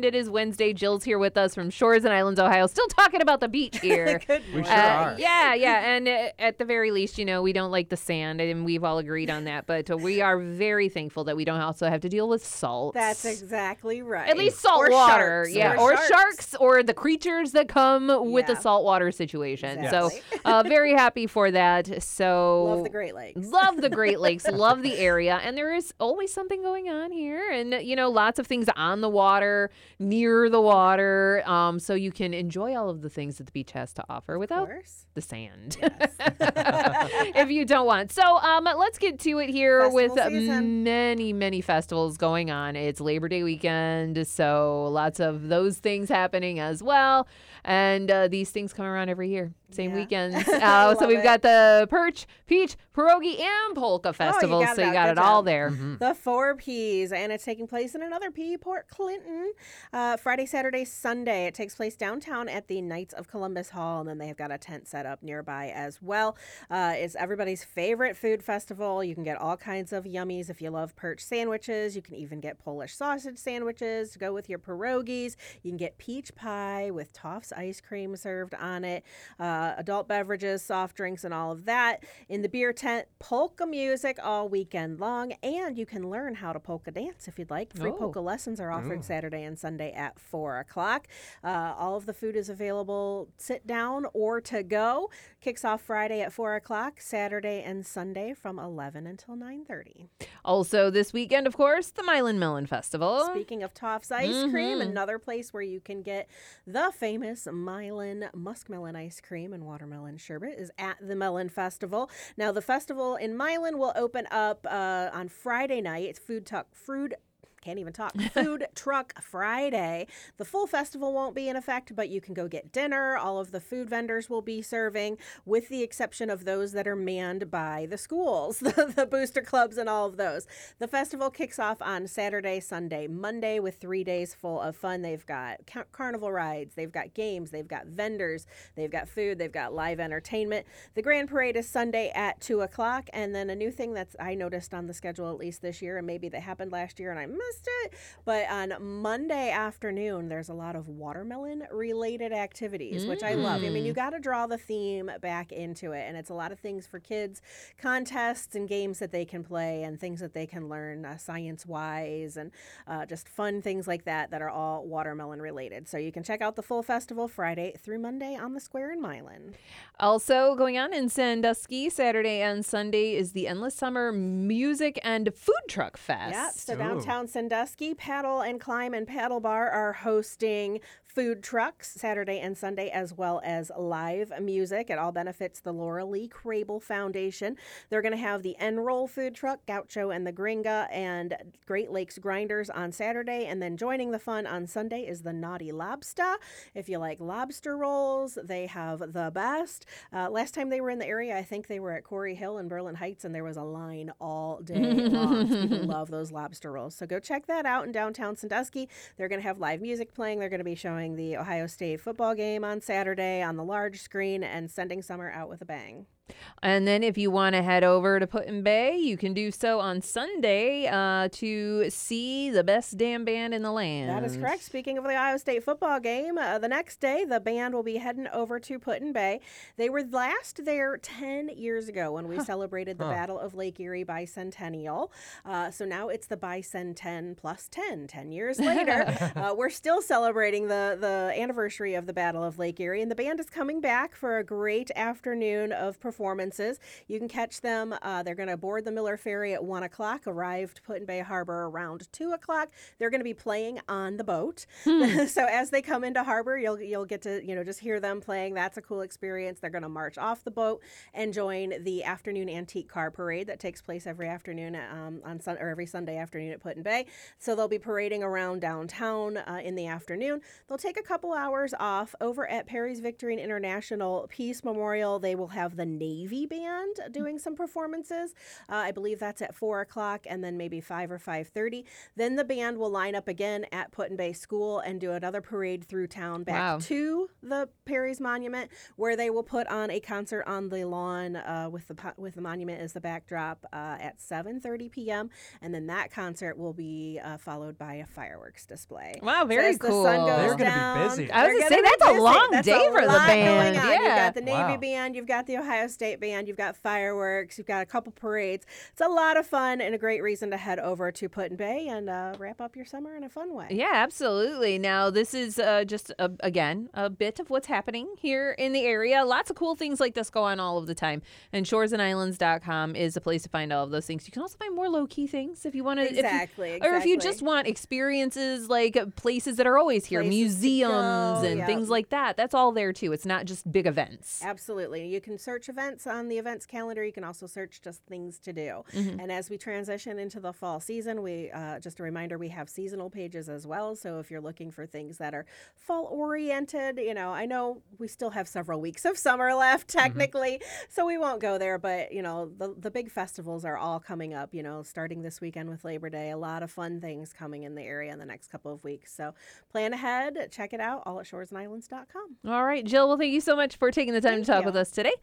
It is Wednesday. Jill's here with us from Shores and Islands, Ohio, still talking about the beach here. We morning. sure are. yeah, yeah. And uh, at the very least, you know, we don't like the sand, and we've all agreed on that. But uh, we are very thankful that we don't also have to deal with salt. That's exactly right. At least salt Or water, sharks. yeah, or sharks. or the creatures that come with the saltwater situation. So, Exactly. uh, very happy for that. So, Love the Great Lakes. Love the Great Lakes, love the area, and there is always something going on here, and you know, lots of things on the water, near the water, um, so you can enjoy all of the things that the beach has to offer without the sand, if you don't want. So, um, let's get to it here with season. many, many festivals going on. It's Labor Day weekend, so lots of those things happening as well, and uh, these things come around every year, same Yeah. weekends. Uh, so we've it. got the Perch, Peach, Pierogi, and Polka festivals. got so you got Good it all job. there. The Four Ps, and it's taking place in another P, Port Clinton. Uh, Friday, Saturday, Sunday. It takes place downtown at the Knights of Columbus Hall, and then they've got a tent set up nearby as well. Uh, it's everybody's favorite food festival. You can get all kinds of yummies if you love perch sandwiches. You can even get Polish sausage sandwiches to go with your pierogies. You can get peach pie with Toft's ice cream served on it, uh, adult beverages, soft drinks, and all of that. In the beer tent, polka music all weekend long, and you can learn how to polka dance if you'd like. Free Oh. polka lessons are offered Saturday and Sunday at 4 o'clock. Uh, all of the food is available sit down or to go. Kicks off Friday at 4 o'clock, Saturday and Sunday from 11 until 9.30. Also, this weekend, of course, the Milan Melon Festival. Speaking of Toft's ice cream, Mhm. another place where you can get the famous Milan muskmelon ice cream and watermelon sherbet is at the Melon Festival. Now, the festival in Milan will open up uh, on Friday night. It's food truck food. Can't even talk. Food Truck Friday. The full festival won't be in effect, but you can go get dinner. All of the food vendors will be serving, with the exception of those that are manned by the schools, the, the booster clubs, and all of those. The festival kicks off on Saturday, Sunday, Monday with three days full of fun. They've got ca- carnival rides, they've got games, they've got vendors, they've got food, they've got live entertainment. The grand parade is Sunday at two o'clock, and then a new thing that's I noticed on the schedule at least this year, and maybe that happened last year and I missed it, but on Monday afternoon there's a lot of watermelon related activities, which I love. I mean, you got to draw the theme back into it, and it's a lot of things for kids, contests and games that they can play, and things that they can learn uh, science wise, and uh, just fun things like that that are all watermelon related. So you can check out the full festival Friday through Monday on the square in Milan. Also, going on in Sandusky, Saturday and Sunday is the Endless Summer Music and Food Truck Fest. Yeah, so downtown Sandusky, Paddle and Climb and Paddle Bar are hosting food trucks Saturday and Sunday, as well as live music. It all benefits the Laura Lee Crable Foundation. They're going to have the Enroll food truck, Gaucho and the Gringa, and Great Lakes Grinders on Saturday. And then joining the fun on Sunday is the Naughty Lobster. If you like lobster rolls, they have the best. Uh, last time they were in the area, I think they were at Quarry Hill in Berlin Heights, and there was a line all day long. People love those lobster rolls. So go check that out in downtown Sandusky. They're going to have live music playing. They're going to be showing the Ohio State football game on Saturday on the large screen and sending summer out with a bang. And then if you want to head over to Put in Bay, you can do so on Sunday uh, to see the best damn band in the land. That is correct. Speaking of the Ohio State football game, uh, the next day the band will be heading over to Put in Bay. They were last there 10 years ago when we celebrated the Huh. Battle of Lake Erie bicentennial. Uh, so now it's the bicenten plus 10, 10 years later. uh, we're still celebrating the, the anniversary of the Battle of Lake Erie, and the band is coming back for a great afternoon of performances. You can catch them. Uh, they're going to board the Miller Ferry at 1 o'clock, arrive to Put in Bay Harbor around 2 o'clock. They're going to be playing on the boat. so as they come into harbor, you'll you'll get to you know just hear them playing. That's a cool experience. They're going to march off the boat and join the afternoon antique car parade that takes place every afternoon um, on sun or every Sunday afternoon at Put in Bay. So they'll be parading around downtown uh, in the afternoon. They'll take a couple hours off over at Perry's Victory and International Peace Memorial. They will have the Navy Band doing some performances. Uh, I believe that's at four o'clock, and then maybe five or five thirty. Then the band will line up again at Put in Bay School and do another parade through town back Wow. to the Perry's Monument, where they will put on a concert on the lawn uh, with the with the monument as the backdrop uh, at seven thirty p.m. And then that concert will be uh, followed by a fireworks display. Wow, So very the cool. sun goes They're gonna be busy. I was they're gonna say, gonna be that's a long That's day a for the band. Going on. You've got the Navy Wow. band, you've got the Ohio State band, you've got fireworks, you've got a couple parades. It's a lot of fun and a great reason to head over to Put in Bay and uh, wrap up your summer in a fun way. Yeah, absolutely. Now, this is uh, just, a, again, a bit of what's happening here in the area. Lots of cool things like this go on all of the time. And shoresandislands.com is a place to find all of those things. You can also find more low key things if you want to. Exactly, Or if you just want experiences like places that are always here, Places museums and yep. things like that. That's all there too. It's not just big events. Absolutely. You can search events on the events calendar. You can also search just things to do. Mm-hmm. And as we transition into the fall season, we uh, just a reminder we have seasonal pages as well. So if you're looking for things that are fall oriented, you know, I know we still have several weeks of summer left technically, so we won't go there. But you know, the the big festivals are all coming up. You know, starting this weekend with Labor Day, a lot of fun things coming in the area in the next couple of weeks. So plan ahead, check it out, all at shoresandislands.com. All right, Jill. Well, thank you so much for taking the time Thank to talk you. with us today.